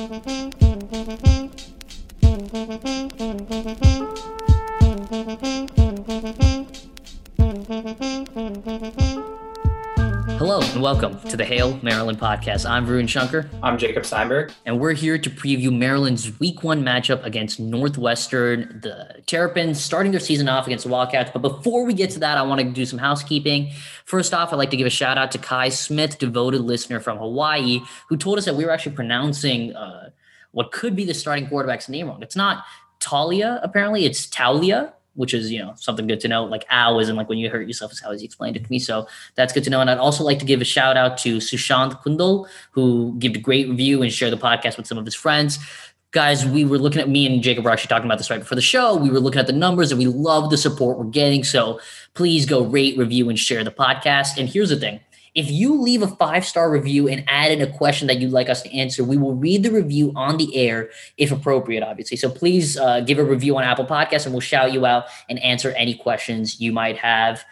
Hello and welcome to the Hail Maryland podcast. I'm Varun Shankar. I'm Jacob Steinberg. And we're here to preview Maryland's week one matchup against Northwestern. The Terrapins starting their season off against the Wildcats. But before we get to that, I want to do some housekeeping. First off, I'd like to give a shout out to Kai Smith, devoted listener from Hawaii, who told us that we were actually pronouncing uh, what could be the starting quarterback's name wrong. It's not Talia, apparently, it's Taulia which is you know something good to know. Like ow isn't like when you hurt yourself is how he explained it to me. So that's good to know. And I'd also like to give a shout out to Sushant Kundal, who gave a great review and shared the podcast with some of his friends. Guys, we were looking at me and Jacob were actually talking about this right before the show. We were looking at the numbers and we love the support we're getting. So please go rate, review, and share the podcast. And here's the thing if you leave a five star review and add in a question that you'd like us to answer, we will read the review on the air if appropriate, obviously. So please uh, give a review on Apple Podcasts and we'll shout you out and answer any questions you might have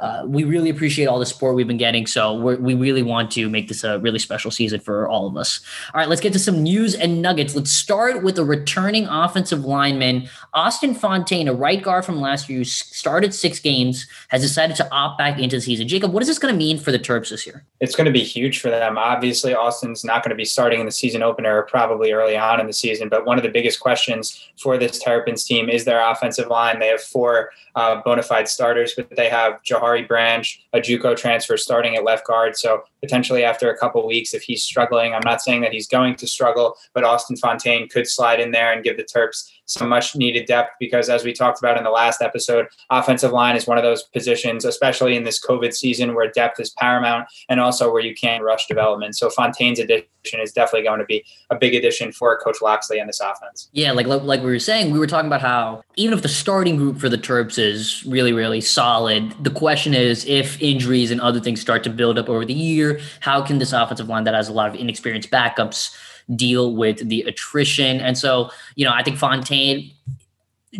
uh, we really appreciate all the support we've been getting. So we really want to make this a really special season for all of us. All right, let's get to some news and nuggets. Let's start with a returning offensive lineman, Austin Fontaine, a right guard from last year who started six games, has decided to opt back into the season. Jacob, what is this going to mean for the Terps this year? It's going to be huge for them. Obviously, Austin's not going to be starting in the season opener, probably early on in the season. But one of the biggest questions for this Terrapins team is their offensive line. They have four uh, bona fide starters, but they have Jahar Branch, a JUCO transfer starting at left guard. So potentially after a couple weeks, if he's struggling, I'm not saying that he's going to struggle, but Austin Fontaine could slide in there and give the Terps some much needed depth because as we talked about in the last episode, offensive line is one of those positions, especially in this COVID season where depth is paramount and also where you can't rush development. So Fontaine's addition is definitely going to be a big addition for Coach Locksley and this offense. Yeah, like like we were saying, we were talking about how even if the starting group for the Terps is really really solid, the question is if injuries and other things start to build up over the year, how can this offensive line that has a lot of inexperienced backups deal with the attrition? And so, you know, I think Fontaine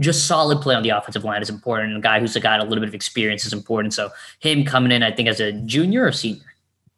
just solid play on the offensive line is important. And a guy who's got a little bit of experience is important. So him coming in, I think, as a junior or senior.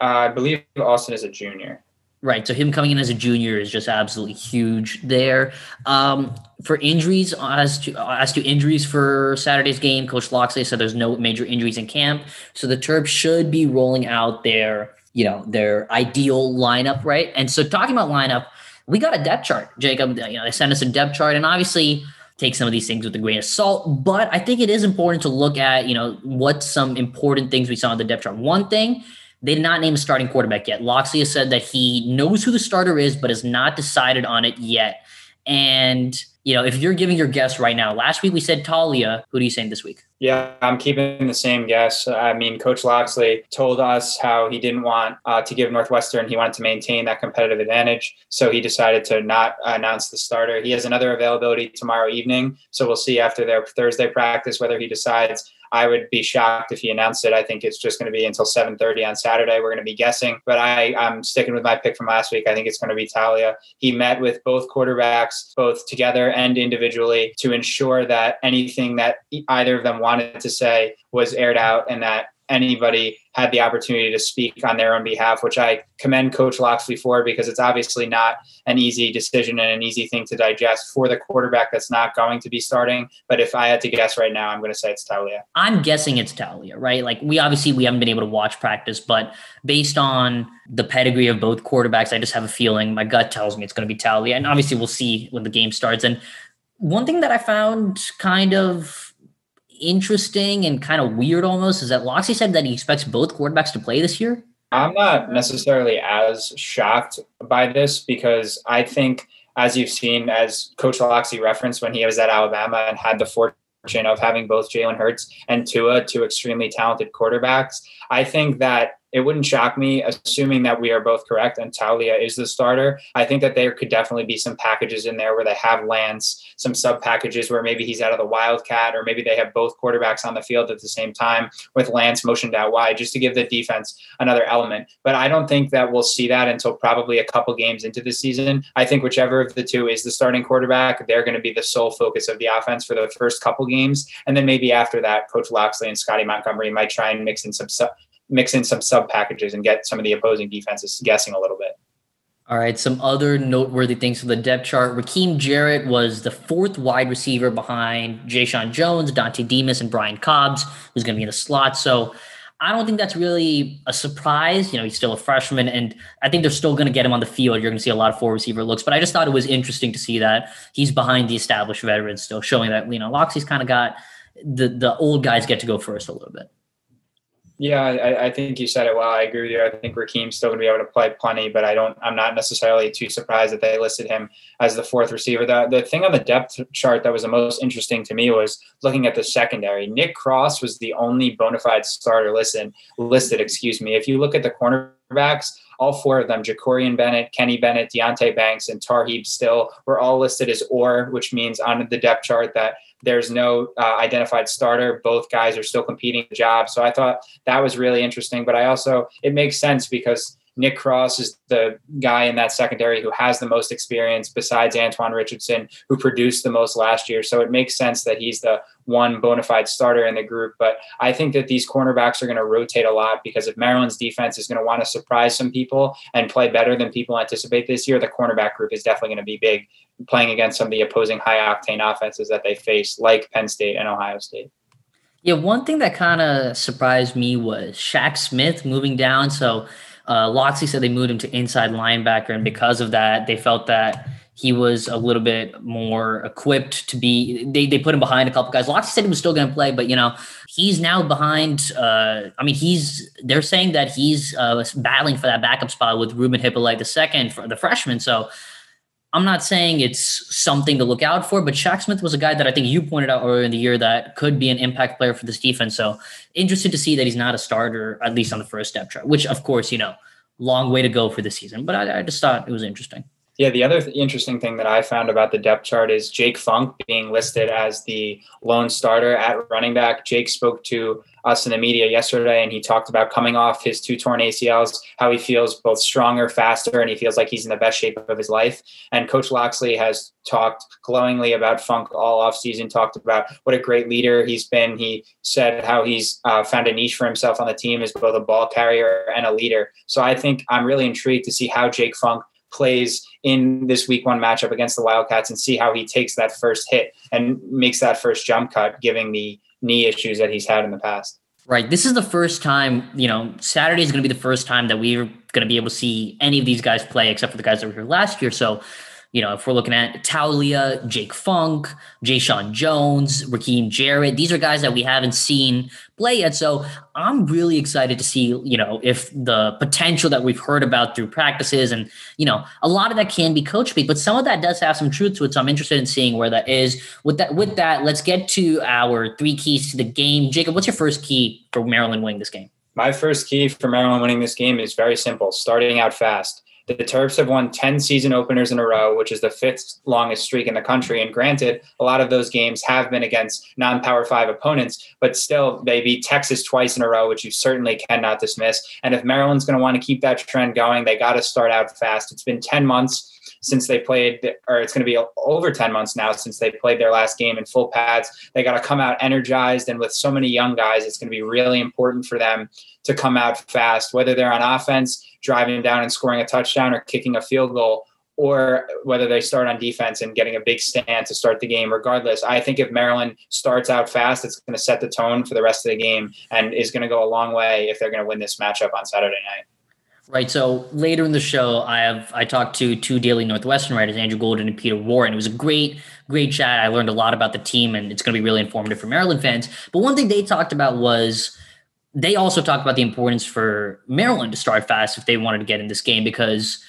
Uh, I believe Austin is a junior. Right. So him coming in as a junior is just absolutely huge there. Um, for injuries, as to as to injuries for Saturday's game, Coach Locksley said there's no major injuries in camp. So the Terps should be rolling out their, you know, their ideal lineup, right? And so talking about lineup, we got a depth chart. Jacob, you know, they sent us a depth chart, and obviously take some of these things with a grain of salt. But I think it is important to look at, you know, what some important things we saw in the depth chart. One thing they did not name a starting quarterback yet. Locksley has said that he knows who the starter is, but has not decided on it yet. And you know, if you're giving your guess right now, last week we said Talia. Who do you saying this week? Yeah, I'm keeping the same guess. I mean, Coach Locksley told us how he didn't want uh, to give Northwestern. He wanted to maintain that competitive advantage, so he decided to not announce the starter. He has another availability tomorrow evening, so we'll see after their Thursday practice whether he decides I would be shocked if he announced it. I think it's just going to be until 7:30 on Saturday. We're going to be guessing, but I, I'm sticking with my pick from last week. I think it's going to be Talia. He met with both quarterbacks, both together and individually, to ensure that anything that either of them wanted to say was aired out and that anybody had the opportunity to speak on their own behalf, which I commend Coach Locksley for because it's obviously not an easy decision and an easy thing to digest for the quarterback that's not going to be starting. But if I had to guess right now, I'm going to say it's Talia. I'm guessing it's Talia, right? Like we obviously we haven't been able to watch practice, but based on the pedigree of both quarterbacks, I just have a feeling. My gut tells me it's going to be Talia, and obviously we'll see when the game starts. And one thing that I found kind of interesting and kind of weird almost is that Locksley said that he expects both quarterbacks to play this year. I'm not necessarily as shocked by this because I think, as you've seen, as Coach Locksley referenced when he was at Alabama and had the fortune of having both Jalen Hurts and Tua, two extremely talented quarterbacks, I think that it wouldn't shock me, assuming that we are both correct and Talia is the starter. I think that there could definitely be some packages in there where they have Lance, some sub packages where maybe he's out of the Wildcat, or maybe they have both quarterbacks on the field at the same time with Lance motioned out wide just to give the defense another element. But I don't think that we'll see that until probably a couple games into the season. I think whichever of the two is the starting quarterback, they're going to be the sole focus of the offense for the first couple games. And then maybe after that, Coach Locksley and Scottie Montgomery might try and mix in some mix in some sub packages and get some of the opposing defenses guessing a little bit. All right, some other noteworthy things from the depth chart. Rakim Jarrett was the fourth wide receiver behind Jeshaun Jones, Dontay Demus, and Brian Cobbs, who's going to be in the slot. So I don't think that's really a surprise. You know, he's still a freshman, and I think they're still going to get him on the field. You're going to see a lot of four receiver looks, but I just thought it was interesting to see that he's behind the established veterans, still showing that you know Locksley's kind of got the the old guys get to go first a little bit. Yeah, I, I, think you said it well. I agree with you. I think Rakim's still going to be able to play plenty, but I don't. I'm not necessarily too surprised that they listed him as the fourth receiver. The the thing on the depth chart that was the most interesting to me was looking at the secondary. Nick Cross was the only bona fide starter listed. Listed, excuse me. If you look at the cornerbacks, all four of them, Jakorian Bennett, Kenny Bennett, Deonte Banks, and Tarheeb Still, were all listed as or, which means on the depth chart that there's no uh, identified starter. Both guys are still competing the job. So I thought that was really interesting. But I also, it makes sense because Nick Cross is the guy in that secondary who has the most experience besides Antoine Richardson, who produced the most last year. So it makes sense that he's the one bona fide starter in the group. But I think that these cornerbacks are going to rotate a lot because if Maryland's defense is going to want to surprise some people and play better than people anticipate this year, the cornerback group is definitely going to be big playing against some of the opposing high octane offenses that they face, like Penn State and Ohio State. Yeah, one thing that kind of surprised me was Shaq Smith moving down. So uh, said they moved him to inside linebacker, and because of that, they felt that he was a little bit more equipped to be. They, they put him behind a couple guys. Locksley said he was still going to play, but you know he's now behind. Uh, I mean, he's they're saying that he's uh, battling for that backup spot with Ruben Hyppolite the second for the freshman. So I'm not saying it's something to look out for, but Shaq Smith was a guy that I think you pointed out earlier in the year that could be an impact player for this defense. So interested to see that he's not a starter, at least on the first step chart, which of course, you know, long way to go for the season. But I, I just thought it was interesting. Yeah, the other th- interesting thing that I found about the depth chart is Jake Funk being listed as the lone starter at running back. Jake spoke to us in the media yesterday and he talked about coming off his two torn ACLs, how he feels both stronger, faster, and he feels like he's in the best shape of his life. And Coach Locksley has talked glowingly about Funk all offseason, talked about what a great leader he's been. He said how he's uh, found a niche for himself on the team as both a ball carrier and a leader. So I think I'm really intrigued to see how Jake Funk plays in this week one matchup against the Wildcats and see how he takes that first hit and makes that first jump cut, giving the knee issues that he's had in the past. Right. This is the first time, you know, Saturday is going to be the first time that we're going to be able to see any of these guys play except for the guys that were here last year. So you know, if we're looking at Taulia, Jake Funk, Jeshaun Jones, Rakim Jarrett, these are guys that we haven't seen play yet. So I'm really excited to see, you know, if the potential that we've heard about through practices and, you know, a lot of that can be coach speak, but some of that does have some truth to it. So I'm interested in seeing where that is. With that, with that, let's get to our three keys to the game. Jacob, what's your first key for Maryland winning this game? My first key for Maryland winning this game is very simple starting out fast. The Terps have won 10 season openers in a row, which is the fifth longest streak in the country. And granted, a lot of those games have been against non Power Five opponents, but still, they beat Texas twice in a row, which you certainly cannot dismiss. And if Maryland's going to want to keep that trend going, they got to start out fast. It's been 10 months since they played, or it's going to be over 10 months now since they played their last game in full pads. They got to come out energized. And with so many young guys, it's going to be really important for them to come out fast, whether they're on offense, driving down and scoring a touchdown, or kicking a field goal or whether they start on defense and getting a big stand to start the game. Regardless, I think if Maryland starts out fast, it's going to set the tone for the rest of the game and is going to go a long way if they're going to win this matchup on Saturday night. Right. So later in the show, I have I talked to two Daily Northwestern writers, Andrew Golden and Peter Warren. It was a great, great chat. I learned a lot about the team, and it's going to be really informative for Maryland fans. But one thing they talked about was they also talked about the importance for Maryland to start fast if they wanted to get in this game because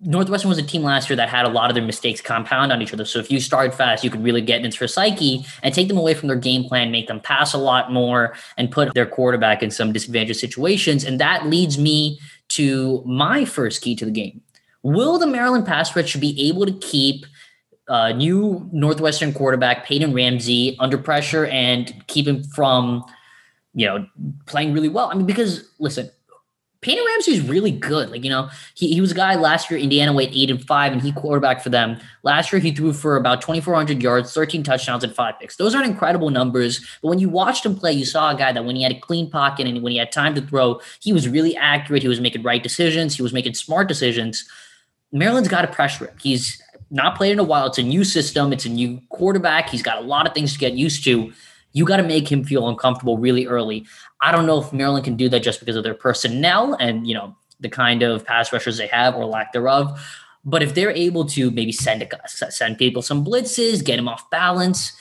Northwestern was a team last year that had a lot of their mistakes compound on each other. So if you start fast, you could really get into their psyche and take them away from their game plan, make them pass a lot more, and put their quarterback in some disadvantageous situations. And that leads me to my first key to the game. Will the Maryland pass rush be able to keep uh, new Northwestern quarterback Peyton Ramsey under pressure and keep him from, you know, playing really well? I mean, because listen, Peyton Ramsey is really good. Like, you know, he, he was a guy last year, Indiana went eight and five, and he quarterback for them. Last year, he threw for about 2,400 yards, 13 touchdowns, and five picks. Those aren't incredible numbers. But when you watched him play, you saw a guy that when he had a clean pocket and when he had time to throw, he was really accurate. He was making right decisions, he was making smart decisions. Maryland's got to pressure him. He's not played in a while. It's a new system. It's a new quarterback. He's got a lot of things to get used to. You got to make him feel uncomfortable really early. I don't know if Maryland can do that just because of their personnel and you know the kind of pass rushers they have or lack thereof. But if they're able to maybe send a, send people some blitzes, get him off balance,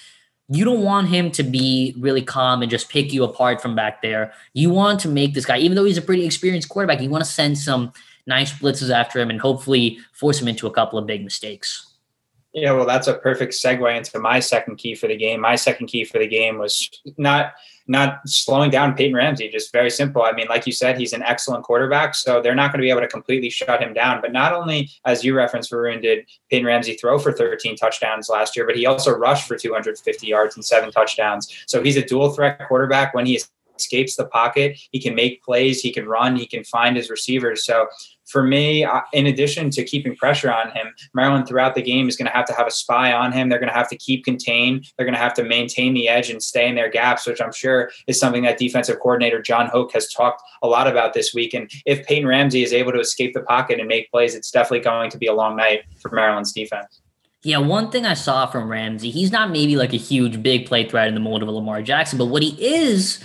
you don't want him to be really calm and just pick you apart from back there. You want to make this guy, even though he's a pretty experienced quarterback, you want to send some nice blitzes after him and hopefully force him into a couple of big mistakes. Yeah, well, that's a perfect segue into my second key for the game. My second key for the game was not not slowing down Peyton Ramsey. Just very simple. I mean, like you said, he's an excellent quarterback, so they're not going to be able to completely shut him down. But not only, as you referenced, Varun, did Peyton Ramsey throw for 13 touchdowns last year, but he also rushed for 250 yards and seven touchdowns. So he's a dual threat quarterback. When he escapes the pocket, he can make plays, he can run, he can find his receivers. So for me, in addition to keeping pressure on him, Maryland throughout the game is going to have to have a spy on him. They're going to have to keep contained. They're going to have to maintain the edge and stay in their gaps, which I'm sure is something that defensive coordinator Jon Hoke has talked a lot about this week. And if Peyton Ramsey is able to escape the pocket and make plays, it's definitely going to be a long night for Maryland's defense. Yeah, one thing I saw from Ramsey, he's not maybe like a huge big play threat in the mold of a Lamar Jackson, but what he is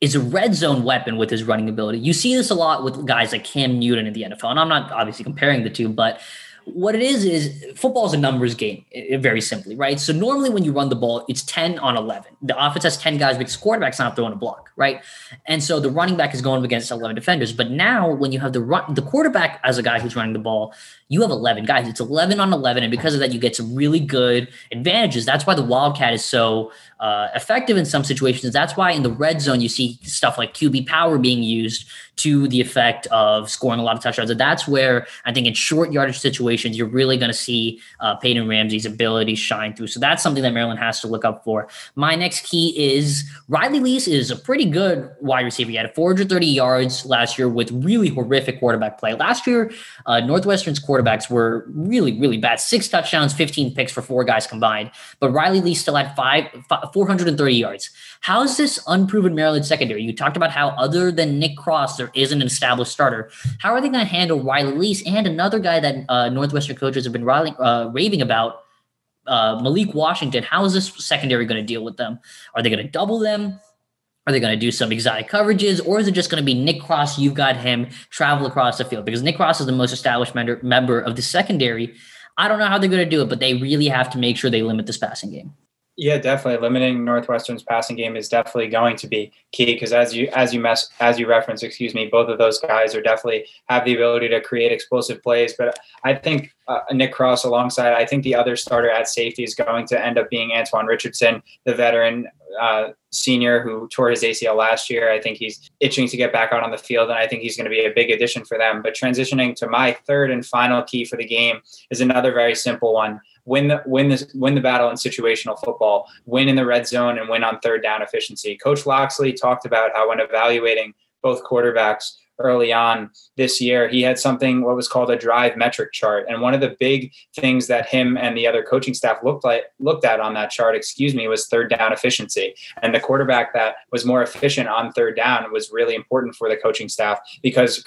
is a red zone weapon with his running ability. You see this a lot with guys like Cam Newton in the NFL, and I'm not obviously comparing the two, but what it is is football is a numbers game, very simply, right? So normally when you run the ball, it's 10 on 11. The offense has 10 guys because quarterback's not throwing a block, right? And so the running back is going against 11 defenders. But now when you have the run, the quarterback as a guy who's running the ball, you have 11 guys. It's 11 on 11. And because of that, you get some really good advantages. That's why the Wildcat is so uh, effective in some situations. That's why in the red zone, you see stuff like QB power being used to the effect of scoring a lot of touchdowns. And that's where I think in short yardage situations, you're really going to see uh, Peyton Ramsey's ability shine through. So that's something that Maryland has to look up for. My next key is Riley Lees is a pretty good wide receiver. He had 430 yards last year with really horrific quarterback play. Last year, uh, Northwestern's quarterbacks were really, really bad. Six touchdowns, 15 picks for four guys combined. But Riley Lee still had five, five 430 yards. How is this unproven Maryland secondary? You talked about how other than Nick Cross, there isn't an established starter. How are they going to handle Riley Lees and another guy that uh, Northwestern coaches have been riling, uh, raving about, uh, Malik Washington? How is this secondary going to deal with them? Are they going to double them? Are they going to do some exotic coverages, or is it just going to be Nick Cross? You've got him travel across the field because Nick Cross is the most established member, of the secondary. I don't know how they're going to do it, but they really have to make sure they limit this passing game. Yeah, definitely. Limiting Northwestern's passing game is definitely going to be key because as you as you mess as you reference, excuse me, both of those guys are definitely have the ability to create explosive plays. But I think uh, Nick Cross alongside, I think the other starter at safety is going to end up being Antoine Richardson, the veteran uh, senior who tore his ACL last year. I think he's itching to get back out on the field, and I think he's going to be a big addition for them. But transitioning to my third and final key for the game is another very simple one win the win this win the battle in situational football, win in the red zone, and win on third down efficiency. Coach Locksley talked about how when evaluating both quarterbacks, early on this year, he had something what was called a drive metric chart. And one of the big things that him and the other coaching staff looked like looked at on that chart, excuse me, was third down efficiency. And the quarterback that was more efficient on third down was really important for the coaching staff because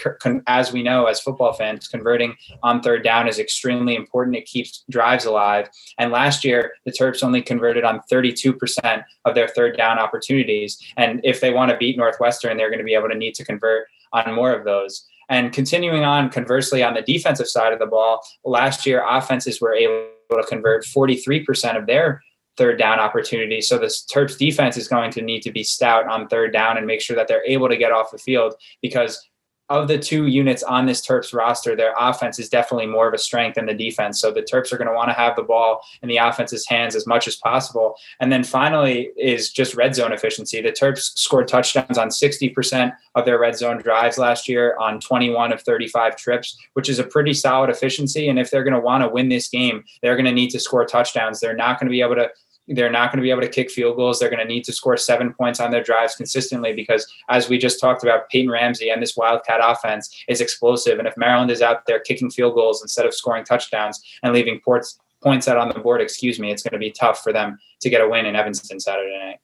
as we know as football fans, converting on third down is extremely important. It keeps drives alive. And last year, the Terps only converted on 32% of their third down opportunities. And if they want to beat Northwestern, they're going to be able to need to convert on more of those. And continuing on, conversely, on the defensive side of the ball, last year offenses were able to convert 43% of their third down opportunities. So the Terps defense is going to need to be stout on third down and make sure that they're able to get off the field because of the two units on this Terps roster, their offense is definitely more of a strength than the defense. So the Terps are going to want to have the ball in the offense's hands as much as possible. And then finally is just red zone efficiency. The Terps scored touchdowns on 60% of their red zone drives last year on 21 of 35 trips, which is a pretty solid efficiency. And if they're going to want to win this game, they're going to need to score touchdowns. They're not going to be able to they're not going to be able to kick field goals. They're going to need to score seven points on their drives consistently because, as we just talked about, Peyton Ramsey and this Wildcat offense is explosive. And if Maryland is out there kicking field goals instead of scoring touchdowns and leaving ports, points out on the board, excuse me, it's going to be tough for them to get a win in Evanston Saturday night.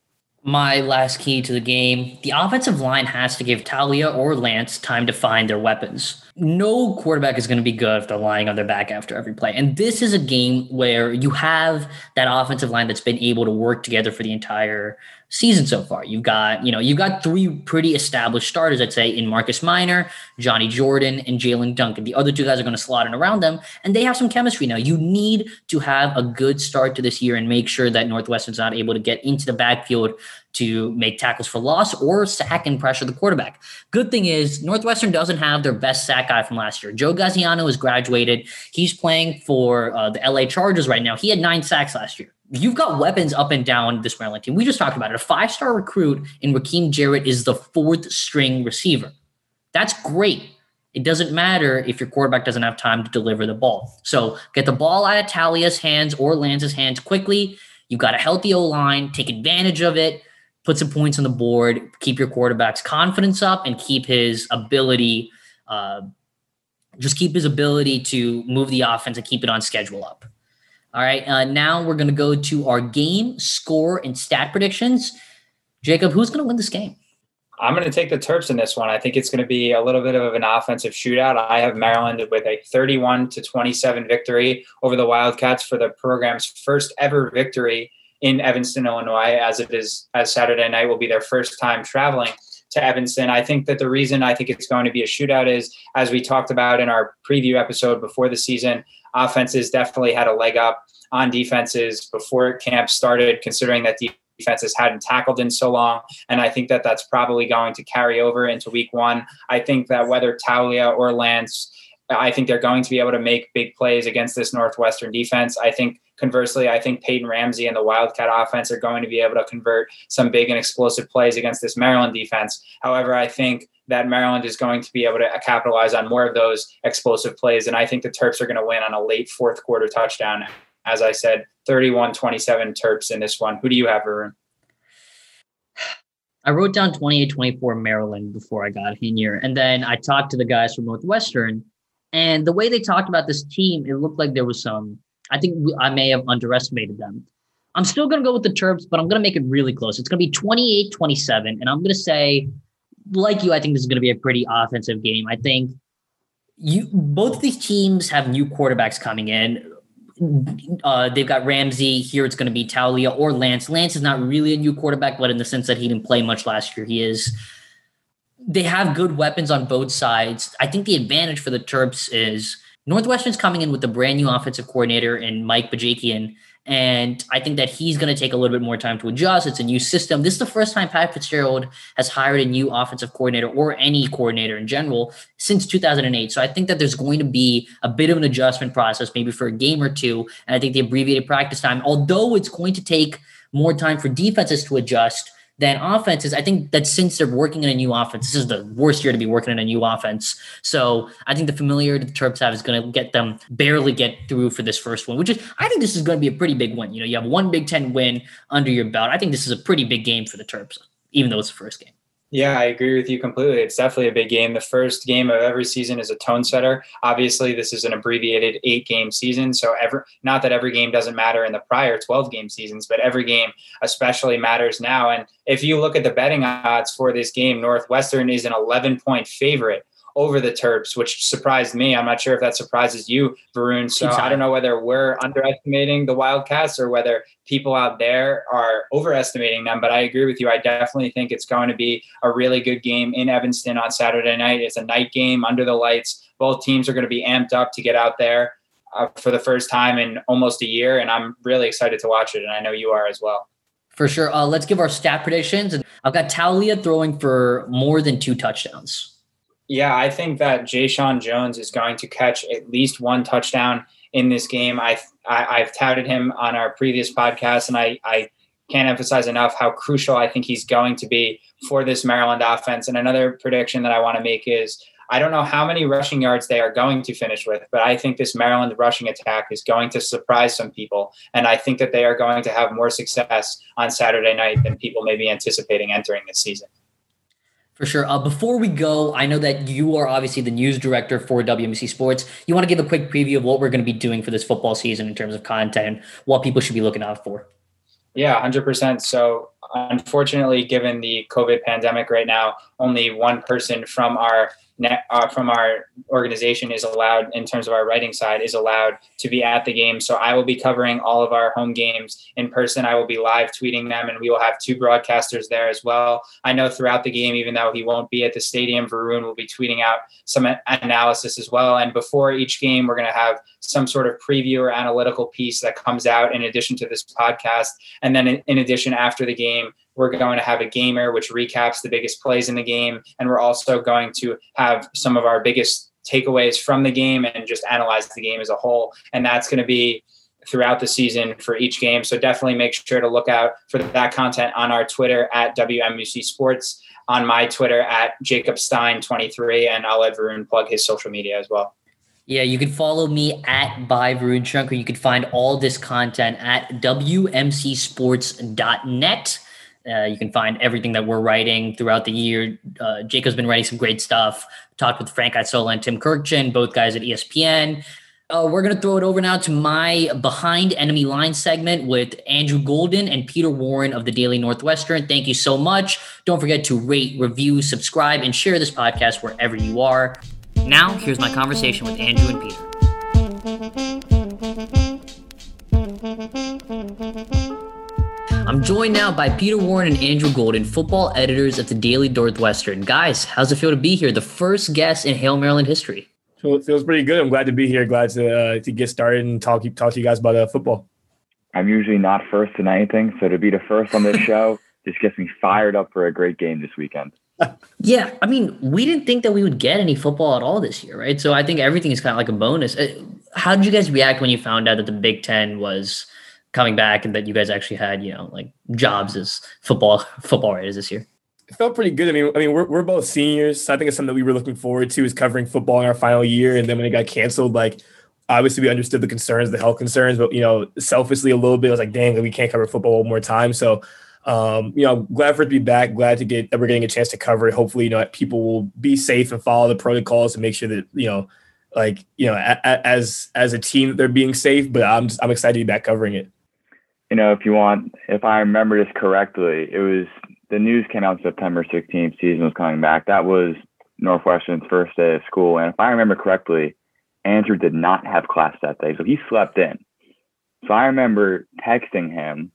My last key to the game the offensive line has to give Talia or Lance time to find their weapons. no quarterback is going to be good if they're lying on their back after every play. And this is a game where you have that offensive line that's been able to work together for the entire season so far. You've got, you know, you've got three pretty established starters, I'd say, in Marcus Minor, Johnny Jordan, and Jaelyn Duncan. The other two guys are going to slot in around them, and they have some chemistry now. You need to have a good start to this year and make sure that Northwestern's not able to get into the backfield to make tackles for loss or sack and pressure the quarterback. Good thing is Northwestern doesn't have their best sack guy from last year. Joe Gaziano has graduated. He's playing for uh, the LA Chargers right now. He had nine sacks last year. You've got weapons up and down this Maryland team. We just talked about it. A five-star recruit in Rakim Jarrett is the fourth string receiver. That's great. It doesn't matter if your quarterback doesn't have time to deliver the ball. So get the ball out of Talia's hands or Lance's hands quickly. You've got a healthy O line. Take advantage of it put some points on the board, keep your quarterback's confidence up, and keep his ability, uh, just keep his ability to move the offense and keep it on schedule up. All right, uh, now we're going to go to our game score and stat predictions. Jacob, who's going to win this game? I'm going to take the Terps in this one. I think it's going to be a little bit of an offensive shootout. I have Maryland with a 31 to 27 victory over the Wildcats for the program's first ever victory in Evanston, Illinois, as it is as Saturday night will be their first time traveling to Evanston. I think that the reason I think it's going to be a shootout is, as we talked about in our preview episode before the season, offenses definitely had a leg up on defenses before camp started, considering that defenses hadn't tackled in so long. And I think that that's probably going to carry over into week one. I think that whether Taulia or Lance, I think they're going to be able to make big plays against this Northwestern defense. I think Conversely, I think Peyton Ramsey and the Wildcat offense are going to be able to convert some big and explosive plays against this Maryland defense. However, I think that Maryland is going to be able to capitalize on more of those explosive plays. And I think the Terps are going to win on a late fourth quarter touchdown. As I said, 31 27 Terps in this one. Who do you have, Varun? I wrote down 28 24 Maryland before I got in here. And then I talked to the guys from Northwestern. And the way they talked about this team, it looked like there was some I think I may have underestimated them. I'm still going to go with the Terps, but I'm going to make it really close. It's going to be 28 27. And I'm going to say, like you, I think this is going to be a pretty offensive game. I think you both these teams have new quarterbacks coming in. Uh, they've got Ramsey here. It's going to be Talia or Lance. Lance is not really a new quarterback, but in the sense that he didn't play much last year, he is. They have good weapons on both sides. I think the advantage for the Terps is Northwestern's coming in with a brand new offensive coordinator and Mike Bajakian. And I think that he's going to take a little bit more time to adjust. It's a new system. This is the first time Pat Fitzgerald has hired a new offensive coordinator or any coordinator in general since 2008. So I think that there's going to be a bit of an adjustment process, maybe for a game or two. And I think the abbreviated practice time, although it's going to take more time for defenses to adjust, than offenses. I think that since they're working in a new offense, this is the worst year to be working in a new offense. So I think the familiarity the Terps have is going to get them barely get through for this first one, which is I think this is going to be a pretty big win. You know, you have one Big Ten win under your belt. I think this is a pretty big game for the Terps, even though it's the first game. Yeah, I agree with you completely. It's definitely a big game. The first game of every season is a tone setter. Obviously, this is an abbreviated eight game season. So, every, not that every game doesn't matter in the prior 12 game seasons, but every game especially matters now. And if you look at the betting odds for this game, Northwestern is an 11 point favorite over the Terps, which surprised me. I'm not sure if that surprises you, Varun. So I don't know whether we're underestimating the Wildcats or whether people out there are overestimating them. But I agree with you. I definitely think it's going to be a really good game in Evanston on Saturday night. It's a night game under the lights. Both teams are going to be amped up to get out there uh, for the first time in almost a year. And I'm really excited to watch it. And I know you are as well. For sure. Uh, let's give our stat predictions. I've got Taulia throwing for more than two touchdowns. Yeah, I think that Jeshaun Jones is going to catch at least one touchdown in this game. I've I, have touted him on our previous podcast, and I, I can't emphasize enough how crucial I think he's going to be for this Maryland offense. And another prediction that I want to make is I don't know how many rushing yards they are going to finish with, but I think this Maryland rushing attack is going to surprise some people. And I think that they are going to have more success on Saturday night than people may be anticipating entering this season. For sure. Uh, before we go, I know that you are obviously the news director for WMUC Sports. You want to give a quick preview of what we're going to be doing for this football season in terms of content, what people should be looking out for. Yeah, 100%. So, unfortunately, given the COVID pandemic right now, only one person from our uh, from our organization is allowed in terms of our writing side is allowed to be at the game. So I will be covering all of our home games in person. I will be live tweeting them, and we will have two broadcasters there as well. I know throughout the game, even though he won't be at the stadium, Varun will be tweeting out some analysis as well. And before each game, we're going to have some sort of preview or analytical piece that comes out in addition to this podcast. And then in, in addition, after the game, we're going to have a gamer which recaps the biggest plays in the game. And we're also going to have some of our biggest takeaways from the game and just analyze the game as a whole. And that's going to be throughout the season for each game. So definitely make sure to look out for that content on our Twitter at WMUC Sports, on my Twitter at Jacob Stein23, and I'll let Varun plug his social media as well. Yeah, you can follow me at by Varun Shankar. You can find all this content at WMUCsports.net. Uh, you can find everything that we're writing throughout the year. Uh, Jacob's been writing some great stuff. Talked with Frank Isola and Tim Kurkjian, both guys at ESPN. Uh, we're going to throw it over now to my behind enemy line segment with Andrew Golden and Peter Warren of the Daily Northwestern. Thank you so much. Don't forget to rate, review, subscribe, and share this podcast wherever you are. Now, here's my conversation with Andrew and Peter. I'm joined now by Peter Warren and Andrew Golden, football editors at the Daily Northwestern. Guys, how's it feel to be here? The first guest in Hail Maryland history. it feels pretty good. I'm glad to be here. Glad to uh, to get started and talk talk to you guys about uh, football. I'm usually not first in anything, so to be the first on this show just gets me fired up for a great game this weekend. yeah, I mean, we didn't think that we would get any football at all this year, right? So I think everything is kind of like a bonus. Uh, how did you guys react when you found out that the Big Ten was coming back and that you guys actually had, you know, like jobs as football football writers this year? It felt pretty good. I mean, I mean, we're, we're both seniors, so I think it's something that we were looking forward to is covering football in our final year. And then when it got canceled, like obviously we understood the concerns, the health concerns, but you know, selfishly a little bit, I was like, dang, we can't cover football one more time. So um, you know, glad for it to be back. Glad to get that we're getting a chance to cover it. Hopefully, you know, people will be safe and follow the protocols and make sure that you know, like you know, a, a, as as a team, they're being safe. But I'm just, I'm excited to be back covering it you know, if you want, if I remember this correctly, it was the news came out September 16th, season was coming back. That was Northwestern's first day of school. And if I remember correctly, Andrew did not have class that day. So he slept in. So I remember texting him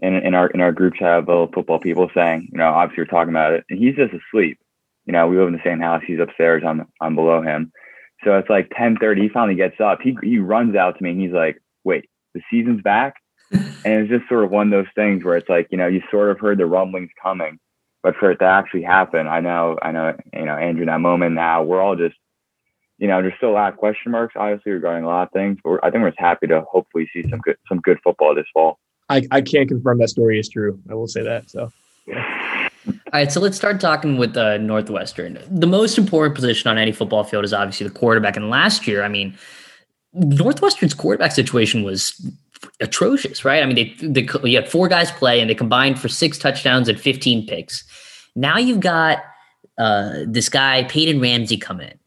in, in our in our group chat of little football people saying, you know, obviously we're talking about it, and he's just asleep. You know, we live in the same house. He's upstairs. I'm I'm below him. So it's like 10:30. He finally gets up. He he runs out to me and he's like, "Wait, the season's back." And it's just sort of one of those things where it's like you know you sort of heard the rumblings coming but for it to actually happen i know i know you know andrew in that moment now we're all just you know there's still a lot of question marks obviously regarding a lot of things but i think we're just happy to hopefully see some good some good football this fall i, I can't confirm that story is true i will say that so yeah. All right, so let's start talking with uh, Northwestern. The most important position on any football field is obviously the quarterback. And last year, I mean, Northwestern's quarterback situation was atrocious, right? I mean, they, they you had four guys play and they combined for six touchdowns and 15 picks. Now you've got uh, this guy Peyton Ramsey come in.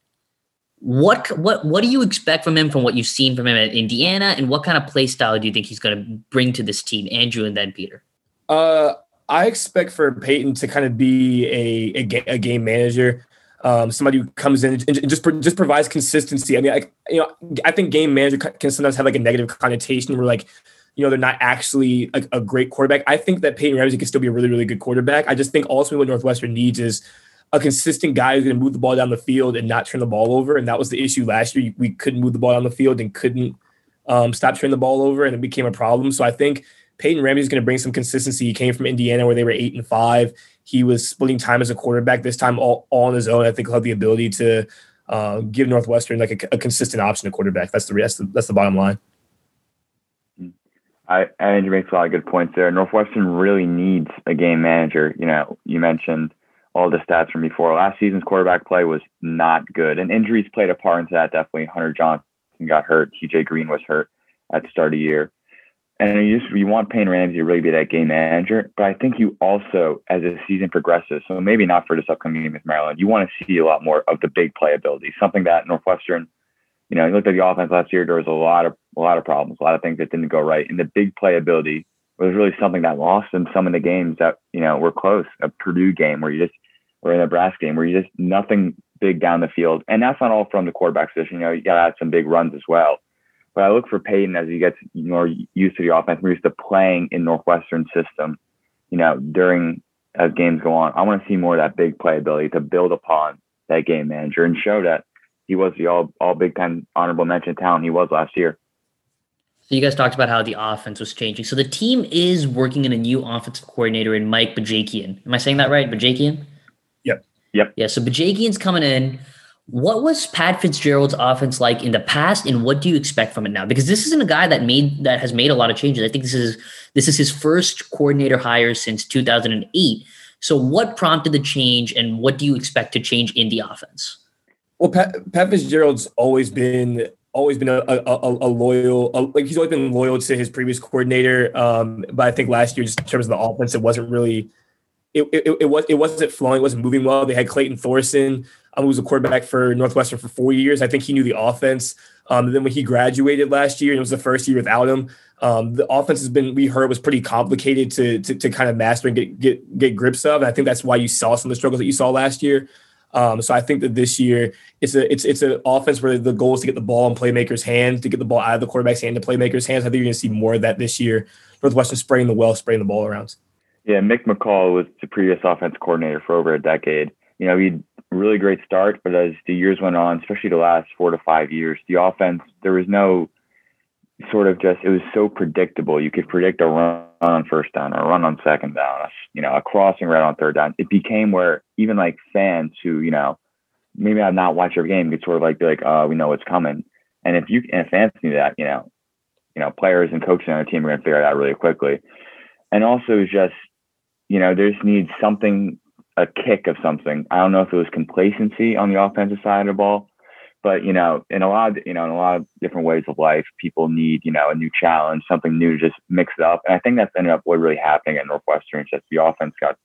What what what do you expect from him from what you've seen from him at Indiana, and what kind of play style do you think he's going to bring to this team, Andrew and then Peter? Uh, I expect for Peyton to kind of be a a, a game manager um, somebody who comes in and just just provides consistency. I mean, I, you know, I think game manager can sometimes have like a negative connotation where like, you know, they're not actually a, a great quarterback. I think that Peyton Ramsey can still be a really, really good quarterback. I just think ultimately what Northwestern needs is a consistent guy who's going to move the ball down the field and not turn the ball over. And that was the issue last year. We couldn't move the ball down the field and couldn't um, stop turning the ball over, and it became a problem. So I think Peyton Ramsey is going to bring some consistency. He came from Indiana where they were eight and five. He was splitting time as a quarterback this time all, all on his own. I think he'll have the ability to uh, give Northwestern like a, a, consistent option to quarterback. That's the that's the, that's the bottom line. I, Andrew makes a lot of good points there. Northwestern really needs a game manager. You know, you mentioned all the stats from before. Last season's quarterback play was not good, and injuries played a part into that. Definitely, Hunter Johnson got hurt. TJ Green was hurt at the start of the year and you just you want Peyton Ramsey to really be that game manager. But I think you also, as the season progresses, so maybe not for this upcoming game with Maryland, you want to see a lot more of the big playability. Something that Northwestern, you know, you looked at the offense last year. There was a lot of a lot of problems, a lot of things that didn't go right. And the big playability was really something that lost in some of the games that you know were close. A Purdue game where you just, or a Nebraska game where you just nothing big down the field. And that's not all from the quarterback position. You know, you got to add some big runs as well. But I look for Peyton as he gets more used to the offense, more used to playing in Northwestern system, you know, during as games go on. I want to see more of that big play ability to build upon that game manager and show that he was the all all Big Ten honorable mention talent he was last year. So you guys talked about how the offense was changing. So the team is working in a new offensive coordinator in Mike Bajakian. Am I saying that right? Bajakian? Yep. Yep. Yeah. So Bajakian's coming in. What was Pat Fitzgerald's offense like in the past, and what do you expect from it now? Because this isn't a guy that made that has made a lot of changes. I think this is this is his first coordinator hire since 2008. So what prompted the change, and what do you expect to change in the offense? Well, Pat, Pat Fitzgerald's always been always been a, a, a loyal, a, like he's always been loyal to his previous coordinator. Um, but I think last year, just in terms of the offense, it wasn't really, it, it, it was it wasn't flowing, it wasn't moving well. They had Clayton Thorson, um, who was a quarterback for Northwestern for four years. I think he knew the offense. Um, then when he graduated last year, and it was the first year without him. Um, the offense has been we heard was pretty complicated to, to, to kind of master and get get get grips of. And I think that's why you saw some of the struggles that you saw last year. Um, so I think that this year it's a it's it's an offense where the goal is to get the ball in playmakers' hands, to get the ball out of the quarterback's hand to playmakers' hands. I think you're going to see more of that this year. Northwestern spraying the well, spraying the ball around. Yeah, Mick McCall was the previous offense coordinator for over a decade. You know, he had a really great start, but as the years went on, especially the last four to five years, the offense there was no sort of just it was so predictable. You could predict a run on first down, a run on second down, you know, a crossing right on third down. It became where even like fans who you know maybe I've not watched your game could sort of like be like, oh, we know what's coming. And if you and if fans knew that, you know, you know, players and coaches on the team are going to figure it out really quickly. And also just, you know, there just needs something, a kick of something. I don't know if it was complacency on the offensive side of the ball, but you know, in a lot of you know, in a lot of different ways of life, people need you know a new challenge, something new to just mix it up. And I think that's ended up what really happening at Northwestern. Just the offense got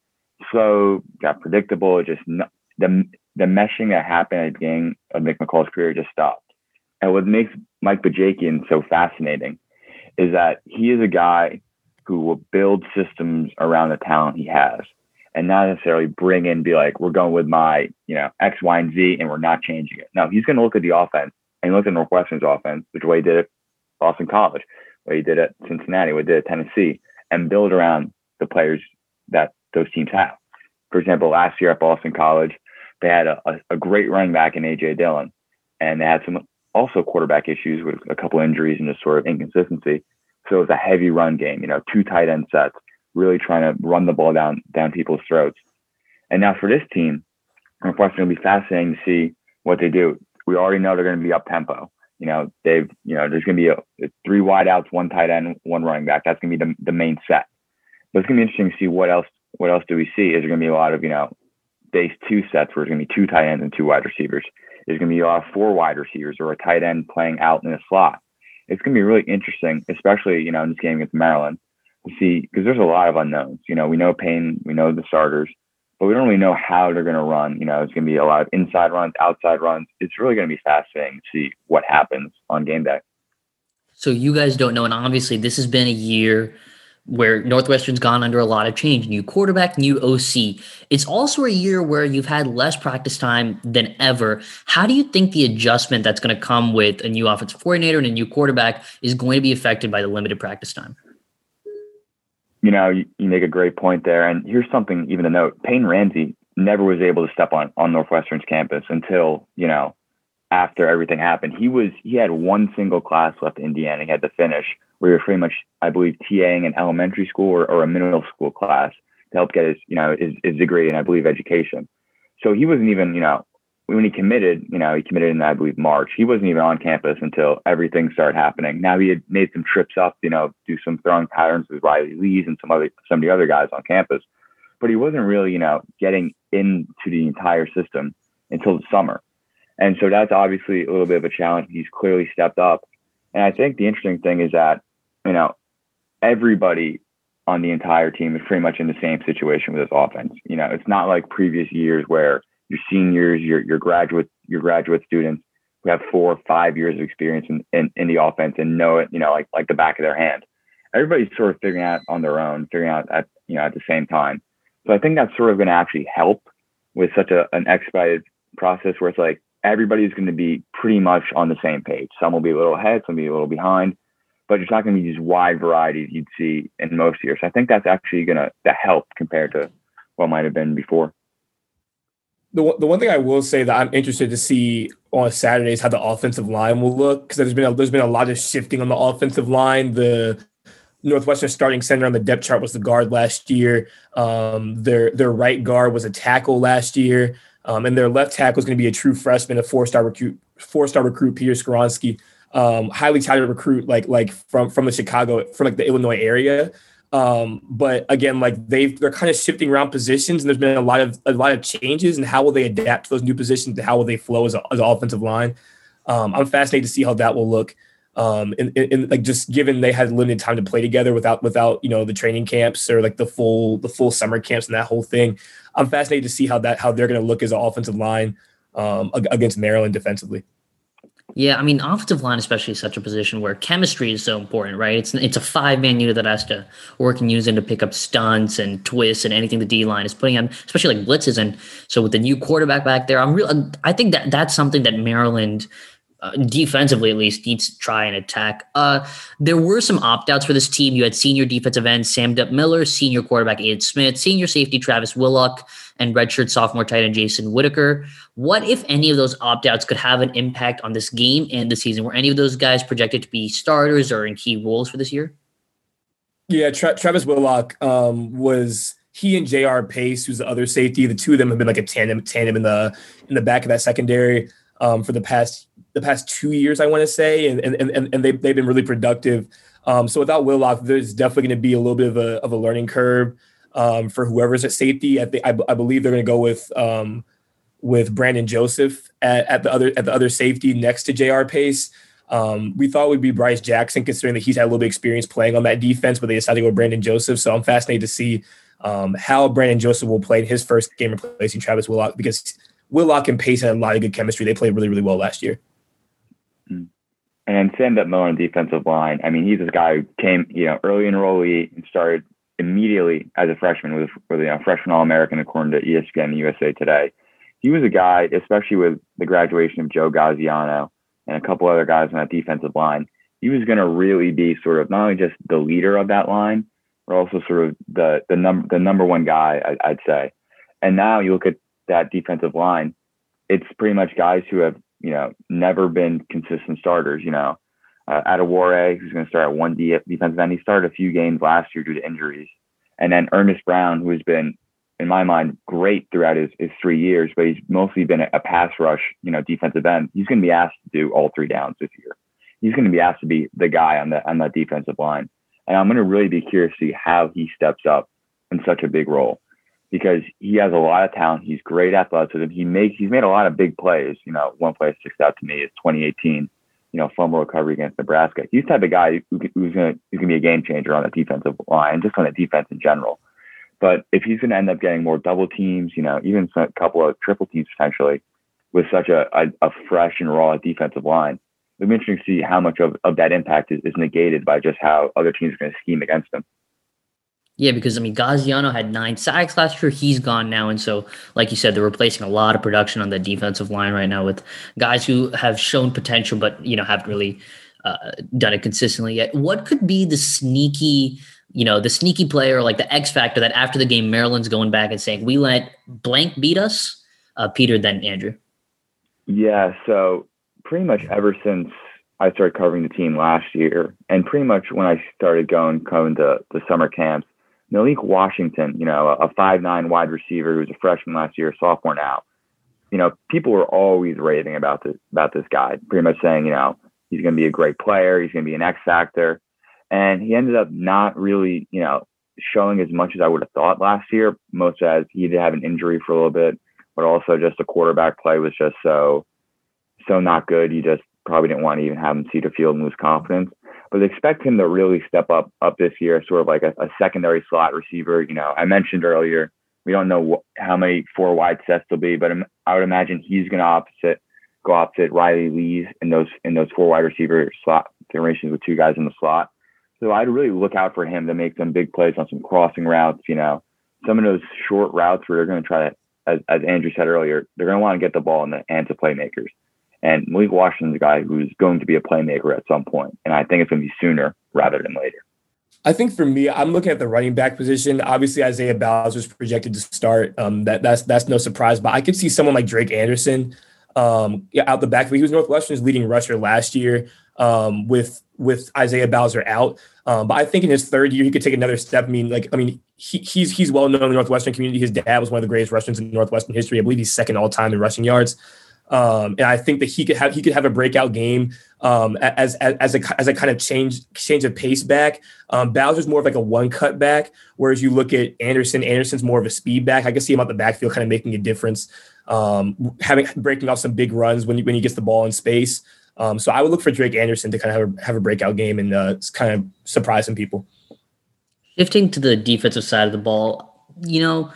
slow, got predictable. Just the the meshing that happened at the beginning of Mick McCall's career just stopped. And what makes Mike Bajakian so fascinating is that he is a guy who will build systems around the talent he has and not necessarily bring in be like, we're going with my, you know, X, Y, and Z and we're not changing it. No, he's going to look at the offense and look at Northwestern's offense, which way he did it Boston College, way he did it Cincinnati, way he did it Tennessee, and build around the players that those teams have. For example, last year at Boston College, they had a, a, a great running back in AJ Dillon, and they had some also quarterback issues with a couple injuries and just sort of inconsistency. So it was a heavy run game, you know, two tight end sets, really trying to run the ball down down people's throats. And now for this team, unfortunately, it'll be fascinating to see what they do. We already know they're going to be up tempo. You know, they've, you know, there's going to be a, three wideouts, one tight end, one running back. That's going to be the, the main set. But it's going to be interesting to see what else, what else do we see? Is there going to be a lot of, you know, base two sets where it's going to be two tight ends and two wide receivers? There's going to be a lot of four wide receivers or a tight end playing out in a slot. It's going to be really interesting, especially, you know, in this game against Maryland to see, because there's a lot of unknowns. You know, we know Peyton, we know the starters, but we don't really know how they're going to run. You know, it's going to be a lot of inside runs, outside runs. It's really going to be fascinating to see what happens on game day. So you guys don't know, and obviously this has been a year where Northwestern's gone under a lot of change. New quarterback, new OC. It's also a year where you've had less practice time than ever. How do you think the adjustment that's going to come with a new offensive coordinator and a new quarterback is going to be affected by the limited practice time? You know, you, make a great point there. And here's something even to note Peyton Ramsey never was able to step on, on Northwestern's campus until, you know, after everything happened. He was he had one single class left in Indiana. He had to finish where you're pretty much, I believe, TAing an elementary school or, or a middle school class to help get his, you know, his, his degree in, I believe, education. So he wasn't even, you know, when he committed, you know, he committed in, I believe, March. He wasn't even on campus until everything started happening. Now he had made some trips up, you know, do some throwing patterns with Riley Lees and some other, some of the other guys on campus, but he wasn't really, you know, getting into the entire system until the summer. And so that's obviously a little bit of a challenge. He's clearly stepped up. And I think the interesting thing is that you know, everybody on the entire team is pretty much in the same situation with this offense. You know, it's not like previous years where your seniors, your your graduate, your graduate students who have four or five years of experience in, in, in the offense and know it, you know, like like the back of their hand. Everybody's sort of figuring out on their own, figuring out at you know at the same time. So I think that's sort of going to actually help with such a an expedited process where it's like everybody's going to be pretty much on the same page. Some will be a little ahead, some will be a little behind, but it's not going to be these wide varieties you'd see in most years. I think that's actually going to help compared to what might have been before. The, the one thing I will say that I'm interested to see on Saturdays how the offensive line will look because there's been a, there's been a lot of shifting on the offensive line. The Northwestern starting center on the depth chart was the guard last year. Um, their their right guard was a tackle last year, um, and their left tackle is going to be a true freshman, a four star recruit, four star recruit Peter Skoronski, um, highly touted recruit like like from from the Chicago from like the Illinois area. Um, but again, like they've they're kind of shifting around positions, and there's been a lot of a lot of changes. And how will they adapt to those new positions? And how will they flow as, a, as an offensive line? Um, I'm fascinated to see how that will look. Um, and, and, and, like just given they had limited time to play together without without you know the training camps or like the full the full summer camps and that whole thing, I'm fascinated to see how that how they're going to look as an offensive line um, against Maryland defensively. Yeah, I mean, offensive line especially is such a position where chemistry is so important, right? It's it's a five man unit that has to work and use in to pick up stunts and twists and anything the D line is putting on, especially like blitzes. And so with the new quarterback back there, I'm real. I think that that's something that Maryland. Uh, defensively, at least, needs to try and attack. Uh, there were some opt outs for this team. You had senior defensive end Samdup Miller, senior quarterback Aidan Smith, senior safety Travis Whillock, and redshirt sophomore tight end Jason Whitaker. What, if any, of those opt outs could have an impact on this game and the season? Were any of those guys projected to be starters or in key roles for this year? Yeah, Tra- Travis Whillock um, was he and J.R. Pace, who's the other safety. The two of them have been like a tandem tandem in the in the back of that secondary um, for the past the past two years, I want to say, and and and, and they they've been really productive. Um, so without Whillock, there's definitely going to be a little bit of a of a learning curve um, for whoever's at safety. I, think, believe they're going to go with um, with Brandon Joseph at, at, the other at the other safety next to J.R. Pace. Um, we thought it would be Bryce Jackson, considering that he's had a little bit of experience playing on that defense, but they decided to go with Brandon Joseph. So I'm fascinated to see um, how Brandon Joseph will play in his first game replacing Travis Whillock because Whillock and Pace had a lot of good chemistry. They played really, really well last year. And Sam Miller on the defensive line. I mean, he's this guy who came, you know, early enrollee and started immediately as a freshman with, with you know, freshman All American according to ESPN USA Today. He was a guy, especially with the graduation of Joe Gaziano and a couple other guys on that defensive line. He was going to really be sort of not only just the leader of that line, but also sort of the the number the number one guy, I, I'd say. And now you look at that defensive line, it's pretty much guys who have you know never been consistent starters. You know, uh, Adewale, who's going to start at one D defensive end. He started a few games last year due to injuries. And then Earnest Brown, who has been, in my mind, great throughout his, his three years, but he's mostly been a, a pass rush, you know, defensive end. He's going to be asked to do all three downs this year. He's going to be asked to be the guy on the on that defensive line. And I'm going to really be curious to see how he steps up in such a big role because he has a lot of talent. He's great athleticism. He makes he's made a lot of big plays. You know, one play sticks out to me is 2018 you know, fumble recovery against Nebraska. He's the type of guy who, who's to be a game changer on the defensive line, just on the defense in general. But if he's going to end up getting more double teams, you know, even a couple of triple teams potentially, with such a, a, a fresh and raw defensive line, it'll be interesting to see how much of, of that impact is, is negated by just how other teams are going to scheme against him. Yeah, because I mean, Gaziano had nine sacks last year. He's gone now, and so, like you said, they're replacing a lot of production on the defensive line right now with guys who have shown potential, but you know haven't really uh, done it consistently yet. What could be the sneaky, you know, the sneaky player, like the X factor that after the game, Maryland's going back and saying, "We let blank beat us." Uh, Peter, then Andrew. Yeah, so pretty much ever since I started covering the team last year, and pretty much when I started going coming to the summer camps Malik Washington, you know, a five nine wide receiver who was a freshman last year, sophomore now. You know, people were always raving about this about this guy, pretty much saying, you know, he's going to be a great player, he's going to be an X factor, and he ended up not really, you know, showing as much as I would have thought last year. Most as he did have an injury for a little bit, but also just the quarterback play was just so so not good. You just probably didn't want to even have him see the field and lose confidence but expect him to really step up up this year, sort of like a, a secondary slot receiver. You know, I mentioned earlier we don't know wh- how many four wide sets there'll be, but I would imagine he's going to opposite go opposite Riley Lees in those in those four wide receiver slot formations with two guys in the slot. So I'd really look out for him to make some big plays on some crossing routes. You know, some of those short routes where they're going to try to as, as Andrew said earlier, they're going to want to get the ball in the hands of playmakers. And Malik Washington's a guy who's going to be a playmaker at some point, and I think it's going to be sooner rather than later. I think for me, I'm looking at the running back position. Obviously, Isaiah Bowser is projected to start. Um, that that's that's no surprise. But I could see someone like Drake Anderson um, out the back. He was Northwestern's leading rusher last year um, with with Isaiah Bowser out. Um, but I think in his third year, he could take another step. I mean, like, I mean, he, he's he's well known in the Northwestern community. His dad was one of the greatest rushers in Northwestern history. I believe he's second all time in rushing yards. Um, and I think that he could have he could have a breakout game um, as, as as a as a kind of change change of pace back. Um, Bowser's more of like a one cut back, whereas you look at Anderson. Anderson's more of a speed back. I can see him out the backfield, kind of making a difference, um, having breaking off some big runs when he, when he gets the ball in space. Um, so I would look for Drake Anderson to kind of have a, have a breakout game and uh, kind of surprise some people. Shifting to the defensive side of the ball, you know,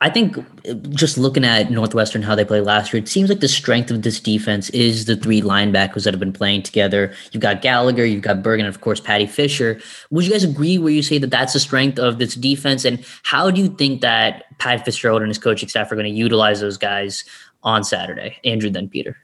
I think uh, just looking at Northwestern how they played last year, it seems like the strength of this defense is the three linebackers that have been playing together. You've got Gallagher, you've got Bergin, and of course Paddy Fisher. Would you guys agree where you say that that's the strength of this defense? And how do you think that Pat Fitzgerald and his coaching staff are going to utilize those guys on Saturday? Andrew, then Peter.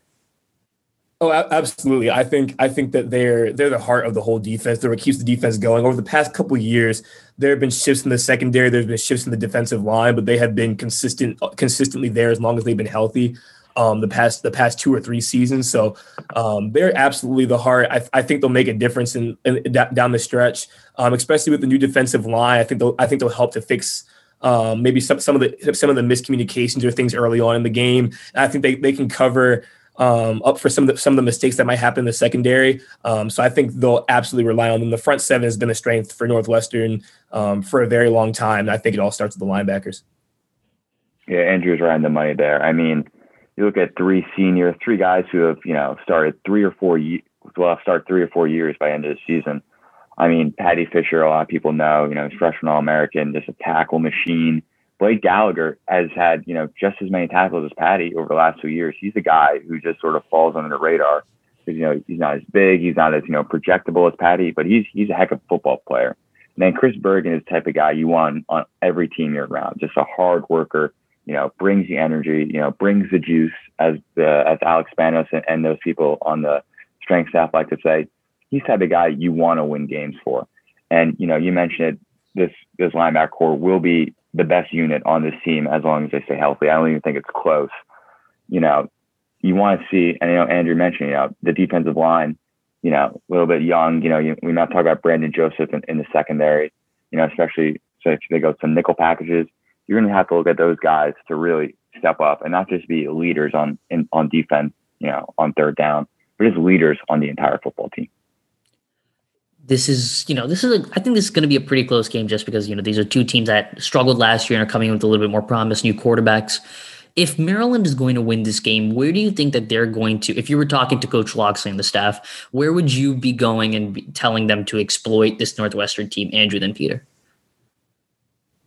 Oh, absolutely. I think I think that they're they're the heart of the whole defense. They're what keeps the defense going. Over the past couple years, there have been shifts in the secondary. There's been shifts in the defensive line, but they have been consistent consistently there as long as they've been healthy. Um, the past the past two or three seasons. So um, they're absolutely the heart. I, I, think they'll make a difference in, in down the stretch, um, especially with the new defensive line. I think they'll I think they'll help to fix um, maybe some some of the some of the miscommunications or things early on in the game. And I think they they can cover um, up for some of the some of the mistakes that might happen in the secondary. Um, so I think they'll absolutely rely on them. The front seven has been a strength for Northwestern um, for a very long time. I think it all starts with the linebackers. Yeah, Andrew's right on the money there. I mean, you look at three senior, three guys who have you know started three or four years. Well, start three or four years by end of the season. I mean, Paddy Fisher, a lot of people know, you know, freshman All American, just a tackle machine. Blake Gallagher has had, you know, just as many tackles as Paddy over the last two years. He's a guy who just sort of falls under the radar because, you know, he's not as big, he's not as, you know, projectable as Paddy, but he's he's a heck of a football player. And then Chris Bergin is the type of guy you want on every team you're around, just a hard worker, you know, brings the energy, you know, brings the juice, as the as Alex Spanos and, and those people on the strength staff like to say. He's the type of guy you want to win games for. And, you know, you mentioned it, this this linebacker core will be the best unit on this team as long as they stay healthy. I don't even think it's close. You know, you want to see, and you know, Andrew mentioned, you know, the defensive line, you know, a little bit young. You know, you, we're not talking about Brandon Joseph in, in the secondary. You know, especially so if they go some nickel packages, you're going to have to look at those guys to really step up and not just be leaders on in, on defense. You know, on third down, but as leaders on the entire football team this is, you know, this is, a, I think this is going to be a pretty close game just because, you know, these are two teams that struggled last year and are coming with a little bit more promise, new quarterbacks. If Maryland is going to win this game, where do you think that they're going to, if you were talking to Coach Locksley and the staff, where would you be going and telling them to exploit this Northwestern team, Andrew, then Peter?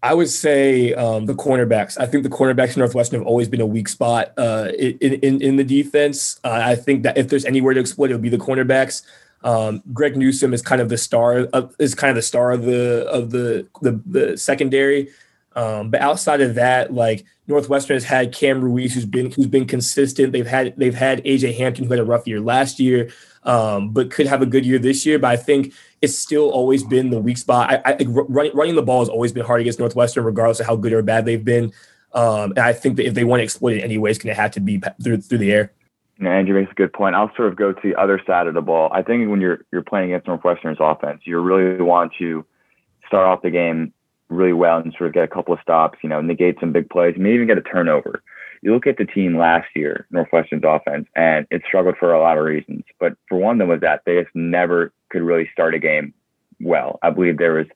I would say um, the cornerbacks. I think the cornerbacks in Northwestern have always been a weak spot uh, in, in, in the defense. Uh, I think that if there's anywhere to exploit, it would be the cornerbacks. Um, Greg Newsome is kind of the star of, is kind of the star of the of the the, the secondary. Um, but outside of that, like Northwestern has had Cam Ruiz, who's been who's been consistent. They've had they've had AJ Hampton, who had a rough year last year, um, but could have a good year this year. But I think it's still always been the weak spot. I, I running, running the ball has always been hard against Northwestern, regardless of how good or bad they've been. Um, and I think that if they want to exploit it anyway, it's going to have to be through through the air. Andrew makes a good point. I'll sort of go to the other side of the ball. I think when you're you're playing against Northwestern's offense, you really want to start off the game really well and sort of get a couple of stops, you know, negate some big plays, maybe even get a turnover. You look at the team last year, Northwestern's offense, and it struggled for a lot of reasons. But for one of them was that they just never could really start a game well. I believe there was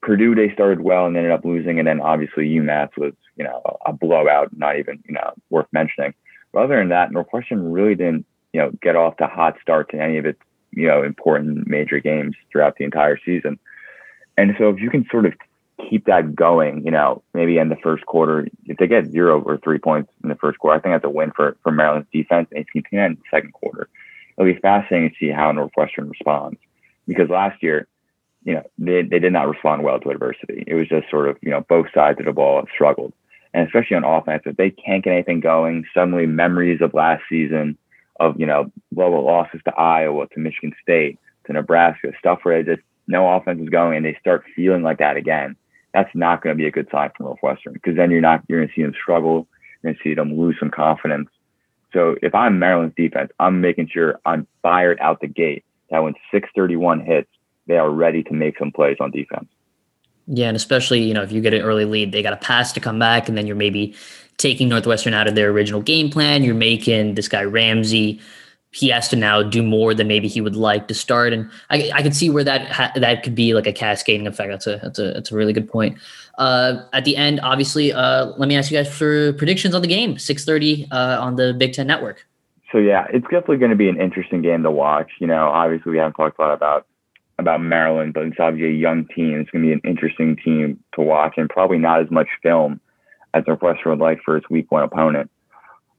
Purdue they started well and ended up losing, and then obviously UMass was, you know, a blowout, not even, you know, worth mentioning. But other than that, Northwestern really didn't, you know, get off to hot starts in any of its, you know, important major games throughout the entire season. And so if you can sort of keep that going, you know, maybe in the first quarter, if they get zero or three points in the first quarter, I think that's a win for, for Maryland's defense. And if you can in the second quarter, it'll be fascinating to see how Northwestern responds. Because last year, you know, they, they did not respond well to adversity. It was just sort of, you know, both sides of the ball struggled. And especially on offense, if they can't get anything going, suddenly memories of last season of, you know, lower losses to Iowa, to Michigan State, to Nebraska, stuff where just no offense is going and they start feeling like that again. That's not going to be a good sign for Northwestern because then you're not, you're going to see them struggle. To see them lose some confidence. So if I'm Maryland's defense, I'm making sure I'm fired out the gate that when 631 hits, they are ready to make some plays on defense. Yeah, and especially, you know, if you get an early lead, they got a pass to come back, and then you're maybe taking Northwestern out of their original game plan. You're making this guy Ramsey. He has to now do more than maybe he would like to start, and I, I can see where that ha- that could be like a cascading effect. That's a that's a that's a really good point. Uh, at the end, obviously, uh, let me ask you guys for predictions on the game. Six thirty uh, on the Big Ten Network. So yeah, it's definitely going to be an interesting game to watch. You know, obviously we haven't talked a lot about about Maryland, but it's obviously a young team. It's going to be an interesting team to watch and probably not as much film as Northwestern would like for its week one opponent.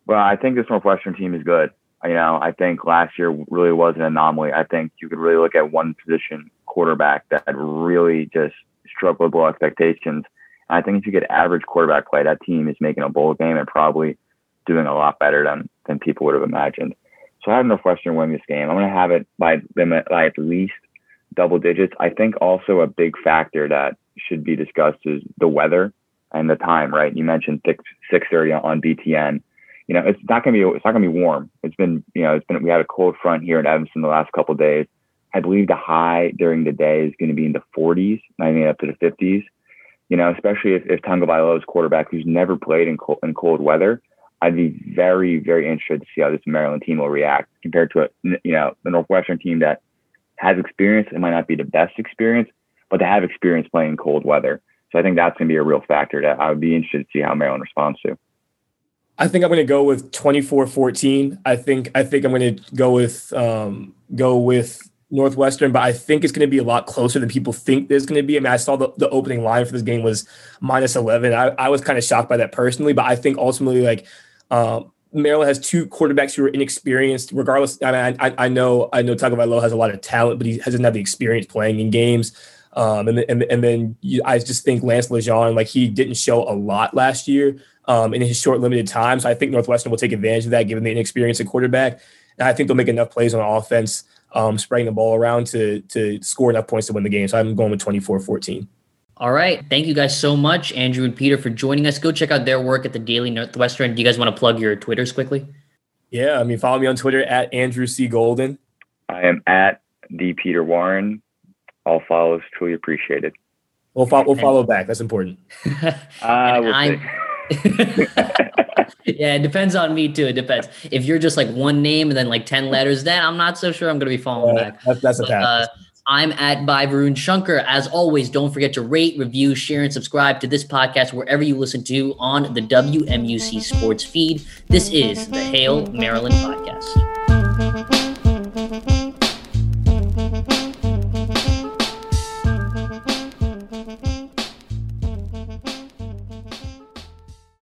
Well, I think this Northwestern team is good. You know, I think last year really was an anomaly. I think you could really look at one position quarterback that really just struggled below expectations. And I think if you get average quarterback play, that team is making a bowl game and probably doing a lot better than than people would have imagined. So I have Northwestern win this game. I'm going to have it by at least double digits. I think also a big factor that should be discussed is the weather and the time. Right? You mentioned six six thirty on BTN. You know, it's not gonna be it's not gonna be warm. It's been you know it's been we had a cold front here in Evanston the last couple days. I believe the high during the day is going to be in the 40s, maybe up to the 50s. You know, especially if, if Tagovailoa's quarterback, who's never played in cold, in cold weather, I'd be very, very interested to see how this Maryland team will react compared to a, you know, the Northwestern team that has experience. It might not be the best experience, but they have experience playing cold weather. So I think that's going to be a real factor that I would be interested to see how Maryland responds to. I think I'm going to go with 24-14. I think I think I'm going to go with um, go with Northwestern, but I think it's going to be a lot closer than people think there's going to be. I mean, I saw the, the opening line for this game was minus 11. I, I was kind of shocked by that personally, but I think ultimately, like, um, Maryland has two quarterbacks who are inexperienced. Regardless, I mean, I, I know I know Tagovailoa has a lot of talent, but he doesn't have the experience playing in games. Um, and, and and then you, I just think Lance LeGendre, like he didn't show a lot last year um, in his short limited time. So I think Northwestern will take advantage of that, given the inexperience at quarterback. And I think they'll make enough plays on offense, um, spraying the ball around to to score enough points to win the game. So I'm going with 24-14. All right. Thank you guys so much, Andrew and Peter, for joining us. Go check out their work at the Daily Northwestern. Do you guys want to plug your Twitters quickly? Yeah, I mean, follow me on Twitter at Andrew C. Golden. I am at the Peter Warren. All follows truly appreciated. We'll, fo- we'll follow back. That's important. Uh, we'll yeah, it depends on me too. It depends. If you're just like one name and then like 10 letters, then I'm not so sure I'm going to be following Yeah, back. that's, that's a But, pass. uh, I'm at by Varun Shankar. As always, don't forget to rate, review, share, and subscribe to this podcast wherever you listen to on the WMUC Sports feed. This is the Hail Maryland podcast.